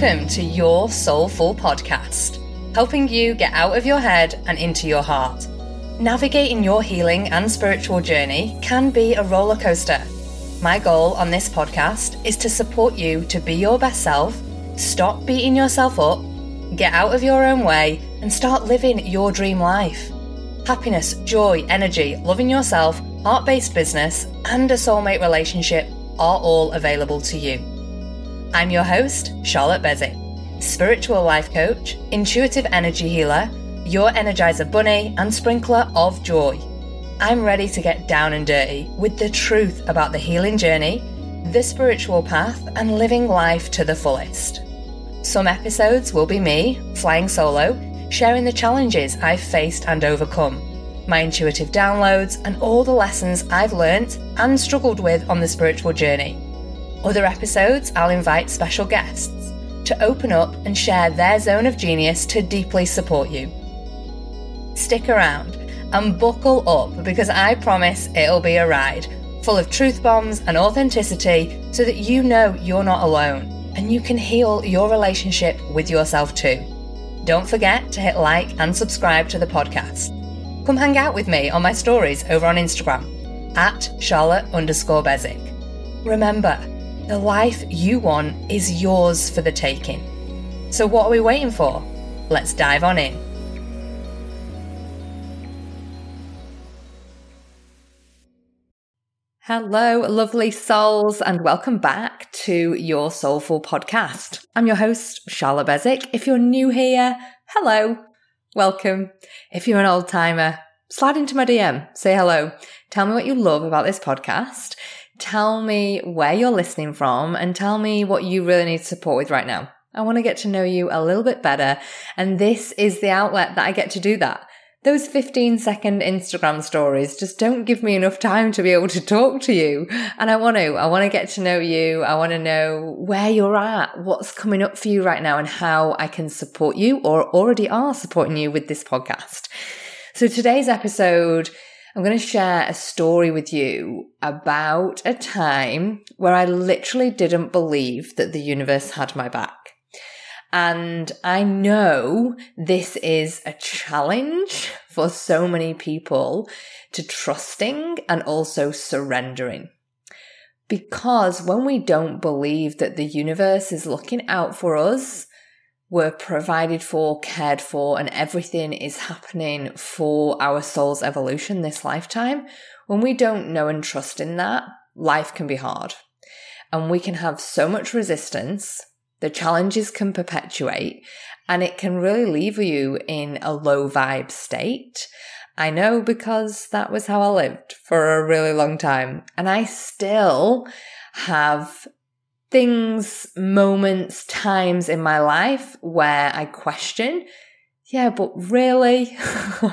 Welcome to Your Soulful Podcast, helping you get out of your head and into your heart. Navigating your healing and spiritual journey can be a roller coaster. My goal on this podcast is to support you to be your best self, stop beating yourself up, get out of your own way, and start living your dream life. Happiness, joy, energy, loving yourself, heart based business, and a soulmate relationship are all available to you. I'm your host, Charlotte Beswick, spiritual life coach, intuitive energy healer, your energizer bunny, and sprinkler of joy. I'm ready to get down and dirty with the truth about the healing journey, the spiritual path, and living life to the fullest. Some episodes will be me, flying solo, sharing the challenges I've faced and overcome, my intuitive downloads, and all the lessons I've learnt and struggled with on the spiritual journey. Other episodes, I'll invite special guests to open up and share their zone of genius to deeply support you. Stick around and buckle up because I promise it'll be a ride full of truth bombs and authenticity so that you know you're not alone and you can heal your relationship with yourself too. Don't forget to hit like and subscribe to the podcast. Come hang out with me on my stories over on Instagram at Charlotte underscore Beswick. Remember, the life you want is yours for the taking. So, what are we waiting for? Let's dive on in. Hello, lovely souls, and welcome back to your Soulful podcast. I'm your host, Charlotte Beswick. If you're new here, hello, welcome. If you're an old timer, slide into my DM, say hello. Tell me what you love about this podcast tell me where you're listening from and tell me what you really need support with right now. I want to get to know you a little bit better. And this is the outlet that I get to do that. Those 15 second Instagram stories just don't give me enough time to be able to talk to you. And I want to, I want to get to know you. I want to know where you're at, what's coming up for you right now and how I can support you or already are supporting you with this podcast. So today's episode I'm going to share a story with you about a time where I literally didn't believe that the universe had my back. And I know this is a challenge for so many people to trusting and also surrendering. Because when we don't believe that the universe is looking out for us, we're provided for, cared for, and everything is happening for our soul's evolution this lifetime. When we don't know and trust in that, life can be hard. And we can have so much resistance, the challenges can perpetuate, and it can really leave you in a low vibe state. I know because that was how I lived for a really long time. And I still have things, moments, times in my life where I question, yeah, but really?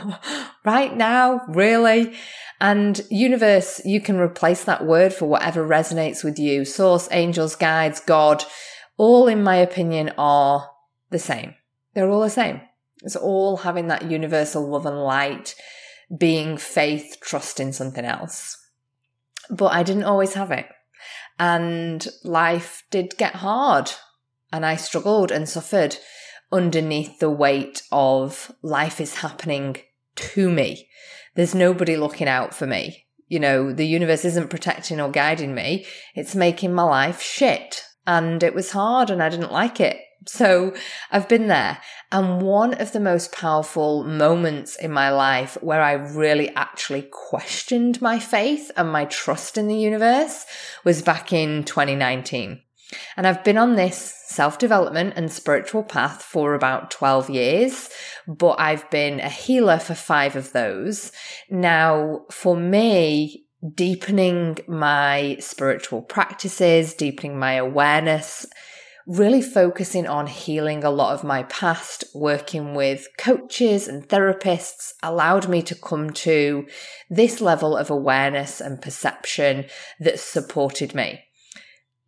right now? Really? And universe, you can replace that word for whatever resonates with you. Source, angels, guides, God, all in my opinion are the same. They're all the same. It's all having that universal love and light, being faith, trust in something else. But I didn't always have it. And life did get hard. And I struggled and suffered underneath the weight of life is happening to me. There's nobody looking out for me. You know, the universe isn't protecting or guiding me. It's making my life shit. And it was hard and I didn't like it. So I've been there. And one of the most powerful moments in my life where I really actually questioned my faith and my trust in the universe was back in 2019. And I've been on this self development and spiritual path for about 12 years, but I've been a healer for five of those. Now, for me, deepening my spiritual practices, deepening my awareness, really focusing on healing a lot of my past, working with coaches and therapists allowed me to come to this level of awareness and perception that supported me.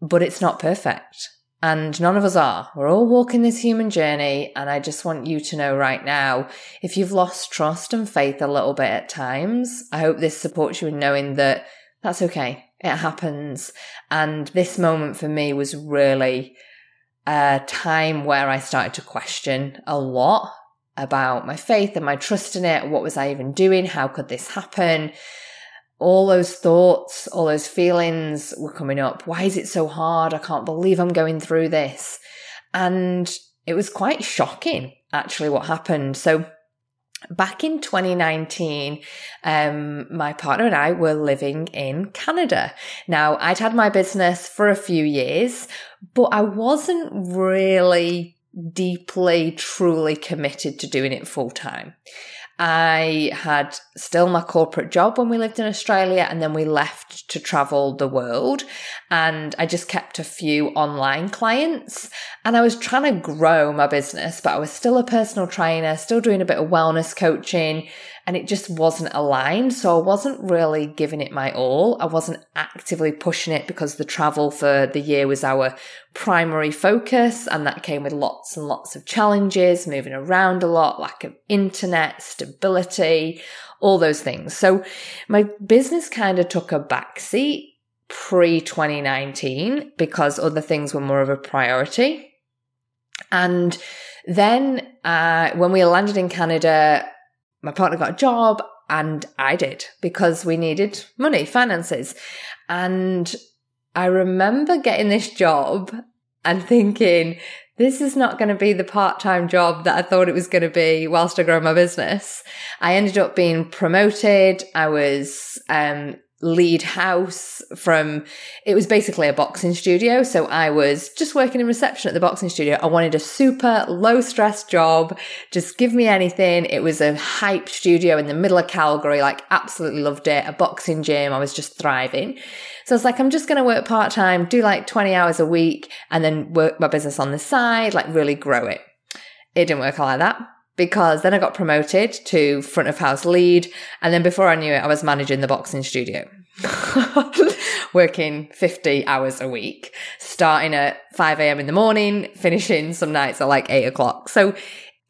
But it's not perfect. And none of us are. We're all walking this human journey. And I just want you to know right now, if you've lost trust and faith a little bit at times, I hope this supports you in knowing that that's okay. It happens. And this moment for me was really a time where I started to question a lot about my faith and my trust in it. What was I even doing? How could this happen? All those thoughts, all those feelings were coming up. Why is it so hard? I can't believe I'm going through this. And it was quite shocking, actually, what happened. So back in 2019, um, my partner and I were living in Canada. Now, I'd had my business for a few years, but I wasn't really deeply, truly committed to doing it full time. I had still my corporate job when we lived in Australia and then we left to travel the world. And I just kept a few online clients and I was trying to grow my business, but I was still a personal trainer, still doing a bit of wellness coaching and it just wasn't aligned. So I wasn't really giving it my all. I wasn't actively pushing it because the travel for the year was our primary focus. And that came with lots and lots of challenges, moving around a lot, lack of internet, stability, all those things. So my business kind of took a backseat pre 2019 because other things were more of a priority. And then uh, when we landed in Canada, my partner got a job and I did because we needed money, finances. And I remember getting this job and thinking, this is not going to be the part time job that I thought it was going to be whilst I grow my business. I ended up being promoted. I was um, lead house from it was basically a boxing studio. So i was just working in reception at the boxing studio. I wanted a super low stress job. Just give me anything. It was a hype studio in the middle of calgary. Like absolutely loved it. A boxing gym. I was just thriving. So it's like i'm just going to work part-time do like 20 hours a week and then work my business on the side like really grow it. It didn't work like that because then I got promoted to front of house lead. And then before I knew it, I was managing the boxing studio, working 50 hours a week, starting at 5 a.m. in the morning, finishing some nights at like eight o'clock. So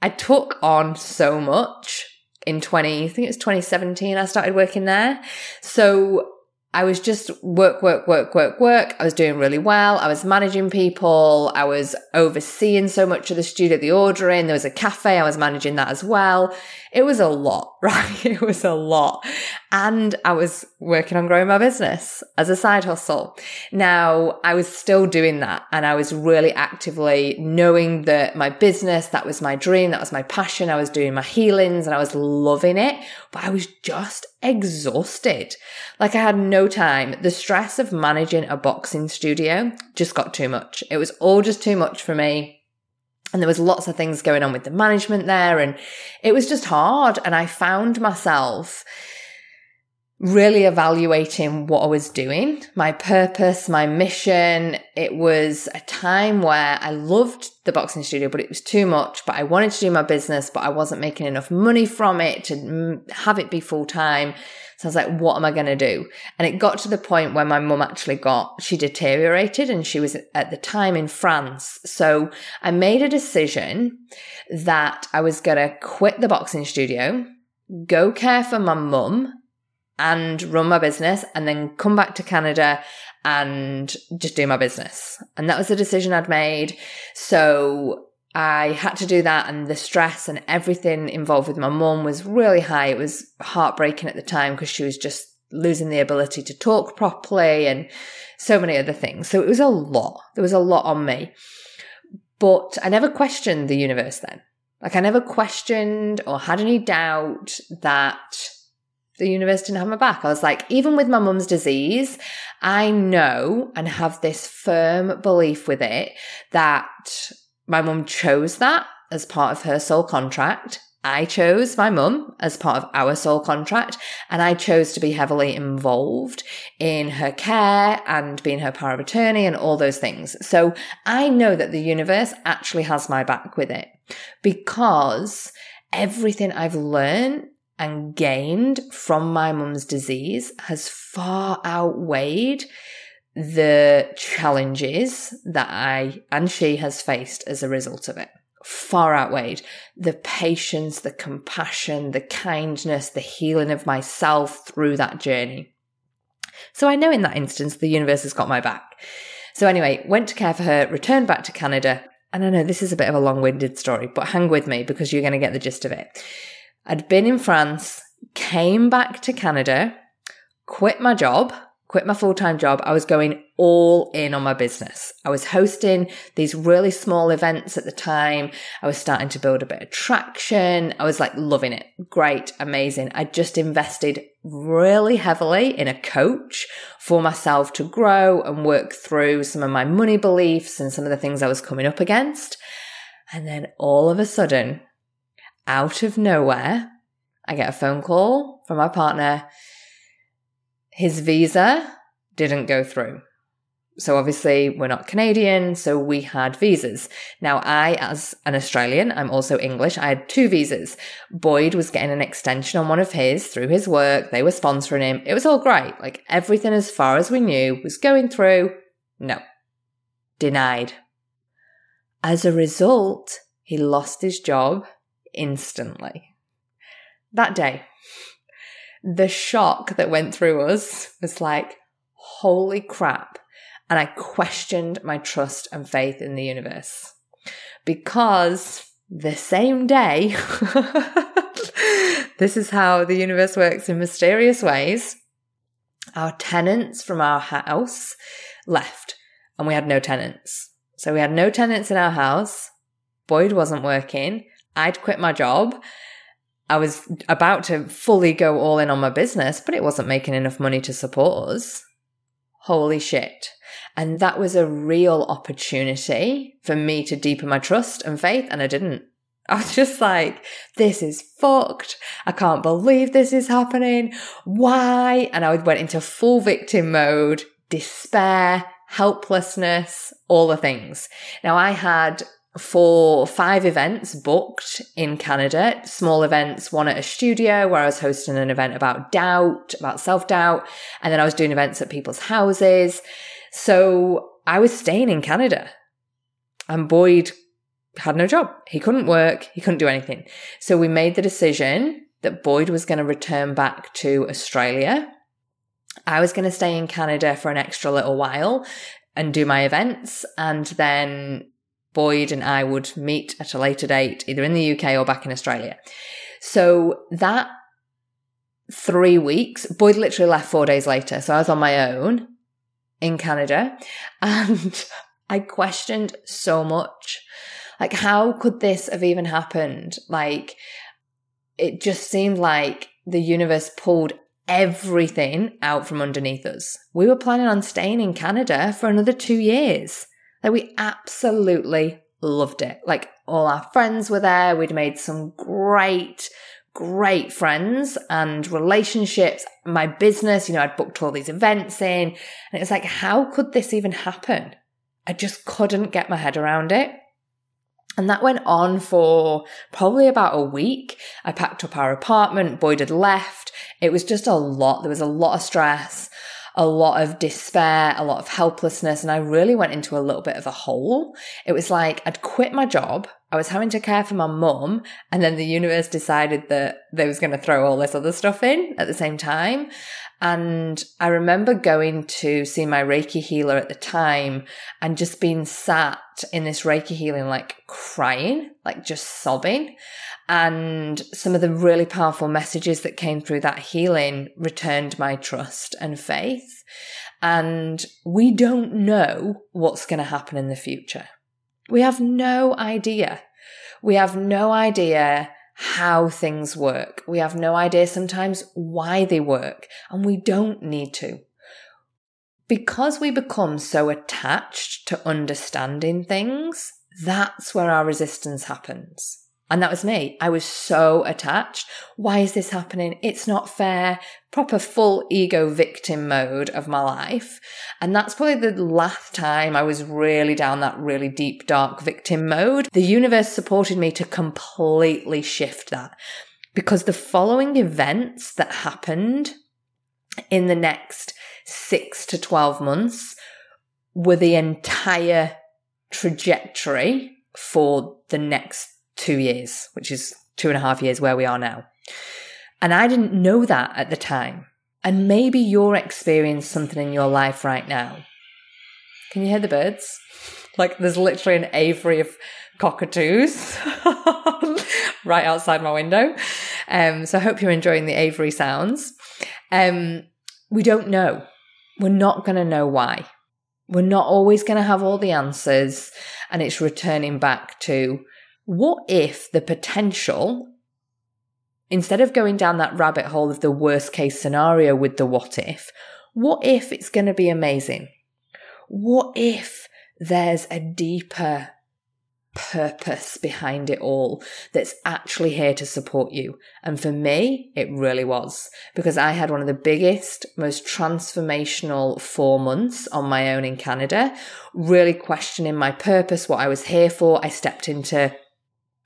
I took on so much in 20, I think it was 2017, I started working there. So I was just work, work, work, work, work. I was doing really well. I was managing people. I was overseeing so much of the studio, the ordering. There was a cafe. I was managing that as well. It was a lot, right? It was a lot. And I was working on growing my business as a side hustle. Now I was still doing that and I was really actively knowing that my business, that was my dream. That was my passion. I was doing my healings and I was loving it, but I was just exhausted. Like I had no time. The stress of managing a boxing studio just got too much. It was all just too much for me. And there was lots of things going on with the management there and it was just hard. And I found myself really evaluating what I was doing, my purpose, my mission. It was a time where I loved the boxing studio, but it was too much. But I wanted to do my business, but I wasn't making enough money from it to have it be full time. So I was like, what am I going to do? And it got to the point where my mum actually got, she deteriorated and she was at the time in France. So I made a decision that I was going to quit the boxing studio, go care for my mum and run my business and then come back to Canada and just do my business. And that was the decision I'd made. So I had to do that and the stress and everything involved with my mum was really high. It was heartbreaking at the time because she was just losing the ability to talk properly and so many other things. So it was a lot. There was a lot on me. But I never questioned the universe then. Like I never questioned or had any doubt that the universe didn't have my back. I was like, even with my mum's disease, I know and have this firm belief with it that my mum chose that as part of her soul contract. I chose my mum as part of our soul contract, and I chose to be heavily involved in her care and being her power of attorney and all those things. So I know that the universe actually has my back with it because everything I've learned and gained from my mum's disease has far outweighed the challenges that I and she has faced as a result of it. Far outweighed the patience, the compassion, the kindness, the healing of myself through that journey. So I know in that instance, the universe has got my back. So, anyway, went to care for her, returned back to Canada. And I know this is a bit of a long winded story, but hang with me because you're going to get the gist of it. I'd been in France, came back to Canada, quit my job, quit my full time job. I was going all in on my business. I was hosting these really small events at the time. I was starting to build a bit of traction. I was like loving it. Great, amazing. I just invested really heavily in a coach for myself to grow and work through some of my money beliefs and some of the things I was coming up against. And then all of a sudden, out of nowhere, I get a phone call from my partner his visa didn't go through. So obviously we're not Canadian, so we had visas. Now I, as an Australian, I'm also English. I had two visas. Boyd was getting an extension on one of his through his work. They were sponsoring him. It was all great. Like everything as far as we knew was going through. No. Denied. As a result, he lost his job instantly. That day the shock that went through us was like, holy crap. And I questioned my trust and faith in the universe because the same day, this is how the universe works in mysterious ways. Our tenants from our house left and we had no tenants. So we had no tenants in our house. Boyd wasn't working. I'd quit my job I was about to fully go all in on my business, but it wasn't making enough money to support us. Holy shit. And that was a real opportunity for me to deepen my trust and faith, and I didn't. I was just like, this is fucked. I can't believe this is happening. Why? And I went into full victim mode, despair, helplessness, all the things. Now I had for five events booked in Canada, small events, one at a studio where I was hosting an event about doubt, about self doubt. And then I was doing events at people's houses. So I was staying in Canada and Boyd had no job. He couldn't work. He couldn't do anything. So we made the decision that Boyd was going to return back to Australia. I was going to stay in Canada for an extra little while and do my events. And then Boyd and I would meet at a later date, either in the UK or back in Australia. So that three weeks, Boyd literally left four days later. So I was on my own in Canada and I questioned so much. Like, how could this have even happened? Like, it just seemed like the universe pulled everything out from underneath us. We were planning on staying in Canada for another two years. Like we absolutely loved it. Like all our friends were there. We'd made some great, great friends and relationships. My business, you know, I'd booked all these events in and it's like, how could this even happen? I just couldn't get my head around it. And that went on for probably about a week. I packed up our apartment. Boyd had left. It was just a lot. There was a lot of stress a lot of despair, a lot of helplessness. And I really went into a little bit of a hole. It was like I'd quit my job. I was having to care for my mum. And then the universe decided that they was going to throw all this other stuff in at the same time. And I remember going to see my Reiki healer at the time and just being sat in this Reiki healing, like crying, like just sobbing. And some of the really powerful messages that came through that healing returned my trust and faith. And we don't know what's going to happen in the future. We have no idea. We have no idea how things work. We have no idea sometimes why they work, and we don't need to. Because we become so attached to understanding things, that's where our resistance happens. And that was me. I was so attached. Why is this happening? It's not fair. Proper full ego victim mode of my life. And that's probably the last time I was really down that really deep, dark victim mode. The universe supported me to completely shift that because the following events that happened in the next six to 12 months were the entire trajectory for the next two years, which is two and a half years where we are now. And I didn't know that at the time. And maybe you're experiencing something in your life right now. Can you hear the birds? Like there's literally an aviary of cockatoos right outside my window. Um, so I hope you're enjoying the aviary sounds. Um, we don't know. We're not going to know why. We're not always going to have all the answers. And it's returning back to what if the potential, instead of going down that rabbit hole of the worst case scenario with the what if, what if it's going to be amazing? What if there's a deeper purpose behind it all that's actually here to support you. And for me, it really was because I had one of the biggest, most transformational four months on my own in Canada, really questioning my purpose, what I was here for. I stepped into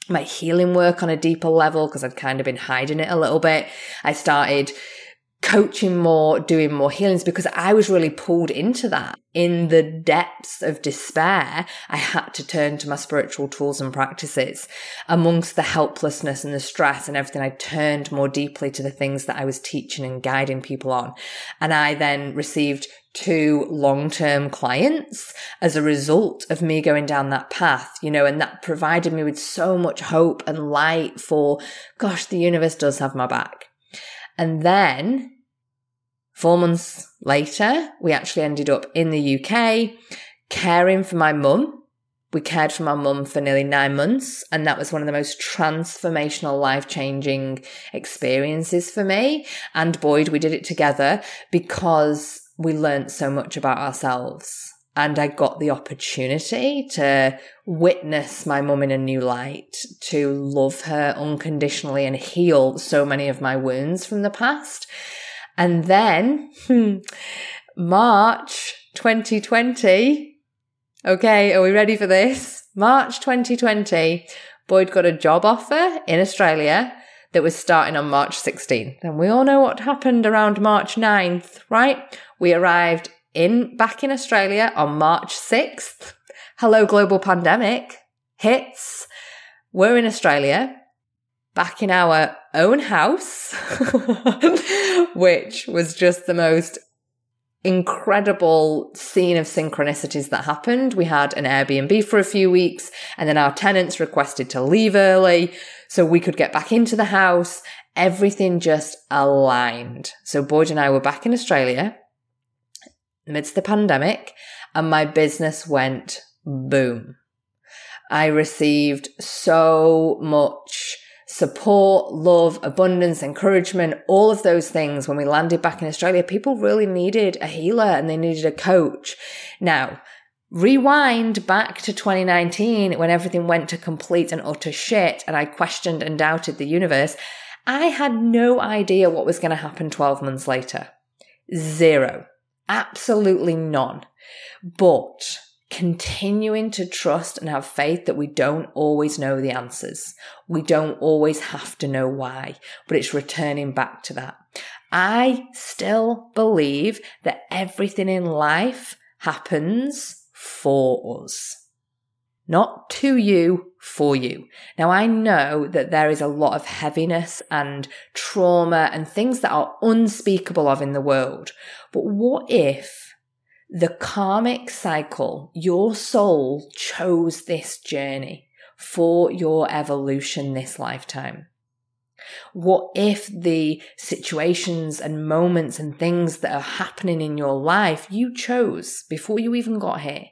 my healing work on a deeper level because I'd kind of been hiding it a little bit. I started coaching more, doing more healings because I was really pulled into that. In the depths of despair, I had to turn to my spiritual tools and practices. Amongst the helplessness and the stress and everything, I turned more deeply to the things that I was teaching and guiding people on. And I then received two long-term clients as a result of me going down that path, you know, and that provided me with so much hope and light for, gosh, the universe does have my back. And then four months later, we actually ended up in the UK caring for my mum. We cared for my mum for nearly nine months, and that was one of the most transformational, life changing experiences for me. And Boyd, we did it together because we learned so much about ourselves and I got the opportunity to witness my mum in a new light, to love her unconditionally and heal so many of my wounds from the past. And then hmm, March 2020. Okay, are we ready for this? March 2020, Boyd got a job offer in Australia that was starting on March 16th. And we all know what happened around March 9th, right? We arrived in back in Australia on March 6th. Hello global pandemic hits. We're in Australia, back in our own house, which was just the most incredible scene of synchronicities that happened. We had an Airbnb for a few weeks and then our tenants requested to leave early so we could get back into the house. Everything just aligned. So Boyd and I were back in Australia amidst the pandemic and my business went boom. I received so much support, love, abundance, encouragement, all of those things when we landed back in Australia. People really needed a healer and they needed a coach. Now, rewind back to 2019 when everything went to complete and utter shit and I questioned and doubted the universe. I had no idea what was going to happen 12 months later. Zero. Absolutely none. But continuing to trust and have faith that we don't always know the answers. We don't always have to know why, but it's returning back to that. I still believe that everything in life happens for us not to you, for you. Now, I know that there is a lot of heaviness and trauma and things that are unspeakable of in the world. But what if the karmic cycle, your soul chose this journey for your evolution this lifetime? What if the situations and moments and things that are happening in your life you chose before you even got here?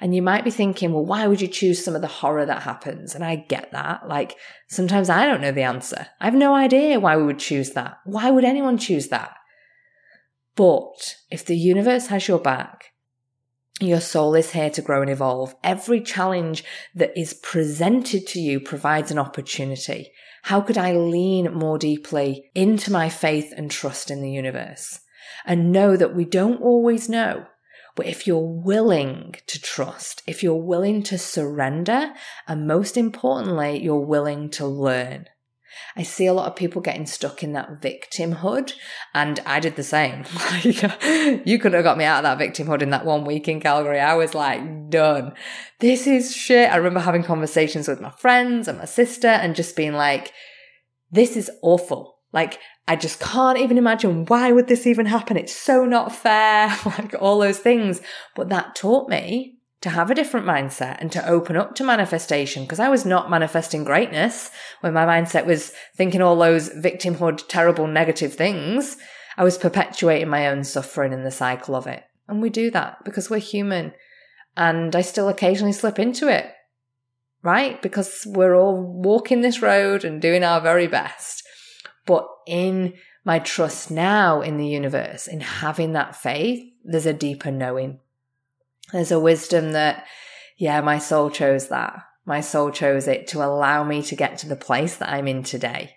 And you might be thinking, well, why would you choose some of the horror that happens? And I get that. Like sometimes I don't know the answer. I have no idea why we would choose that. Why would anyone choose that? But if the universe has your back, your soul is here to grow and evolve. Every challenge that is presented to you provides an opportunity. How could I lean more deeply into my faith and trust in the universe? And know that we don't always know. But if you're willing to trust, if you're willing to surrender, and most importantly, you're willing to learn, I see a lot of people getting stuck in that victimhood, and I did the same. you could have got me out of that victimhood in that one week in Calgary. I was like, done. This is shit. I remember having conversations with my friends and my sister and just being like, this is awful. Like, I just can't even imagine why would this even happen? It's so not fair, like all those things. But that taught me to have a different mindset and to open up to manifestation because I was not manifesting greatness when my mindset was thinking all those victimhood, terrible, negative things. I was perpetuating my own suffering in the cycle of it. And we do that because we're human. And I still occasionally slip into it, right? Because we're all walking this road and doing our very best. But in my trust now in the universe, in having that faith, there's a deeper knowing. There's a wisdom that, yeah, my soul chose that. My soul chose it to allow me to get to the place that I'm in today,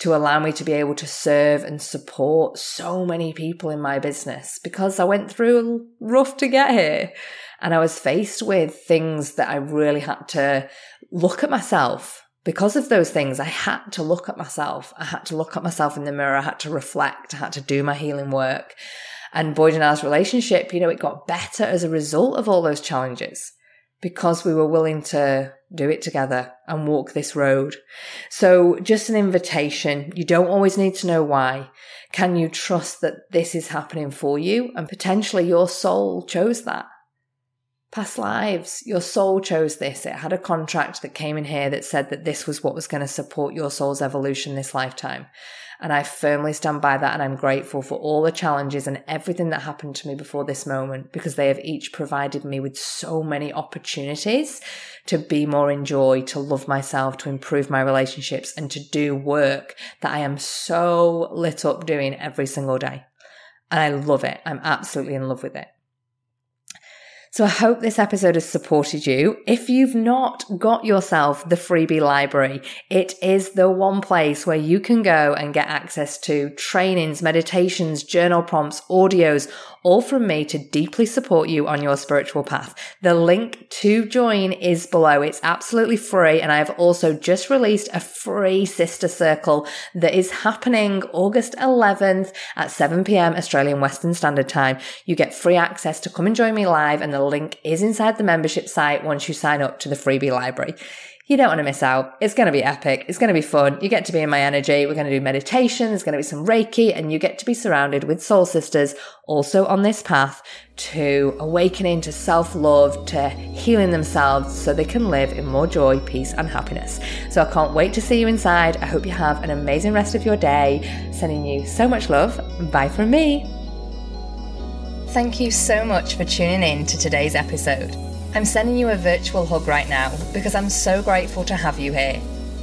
to allow me to be able to serve and support so many people in my business because I went through rough to get here. And I was faced with things that I really had to look at myself because of those things, I had to look at myself. I had to look at myself in the mirror. I had to reflect. I had to do my healing work. And Boyd and I's relationship, you know, it got better as a result of all those challenges because we were willing to do it together and walk this road. So just an invitation. You don't always need to know why. Can you trust that this is happening for you? And potentially your soul chose that past lives. Your soul chose this. It had a contract that came in here that said that this was what was going to support your soul's evolution this lifetime. And I firmly stand by that. And I'm grateful for all the challenges and everything that happened to me before this moment because they have each provided me with so many opportunities to be more in joy, to love myself, to improve my relationships and to do work that I am so lit up doing every single day. And I love it. I'm absolutely in love with it. So I hope this episode has supported you. If you've not got yourself the freebie library, it is the one place where you can go and get access to trainings, meditations, journal prompts, audios, all from me to deeply support you on your spiritual path. The link to join is below. It's absolutely free. And I have also just released a free sister circle that is happening August 11th at 7 p.m. Australian Western Standard Time. You get free access to come and join me live. And the link is inside the membership site once you sign up to the freebie library. You don't want to miss out. It's going to be epic. It's going to be fun. You get to be in my energy. We're going to do meditation. There's going to be some Reiki and you get to be surrounded with soul sisters also on this path to awakening to self love, to healing themselves so they can live in more joy, peace, and happiness. So I can't wait to see you inside. I hope you have an amazing rest of your day. Sending you so much love. Bye from me. Thank you so much for tuning in to today's episode. I'm sending you a virtual hug right now because I'm so grateful to have you here.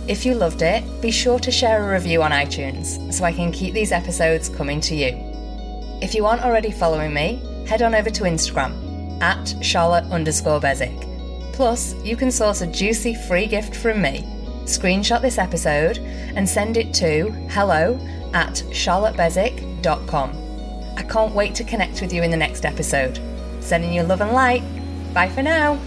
If you loved it, be sure to share a review on iTunes so I can keep these episodes coming to you. If you aren't already following me, head on over to Instagram at Charlotte underscore Beswick. Plus, you can source a juicy free gift from me. Screenshot this episode and send it to hello at charlottebeswick.com. I can't wait to connect with you in the next episode. Sending you love and light. Bye for now.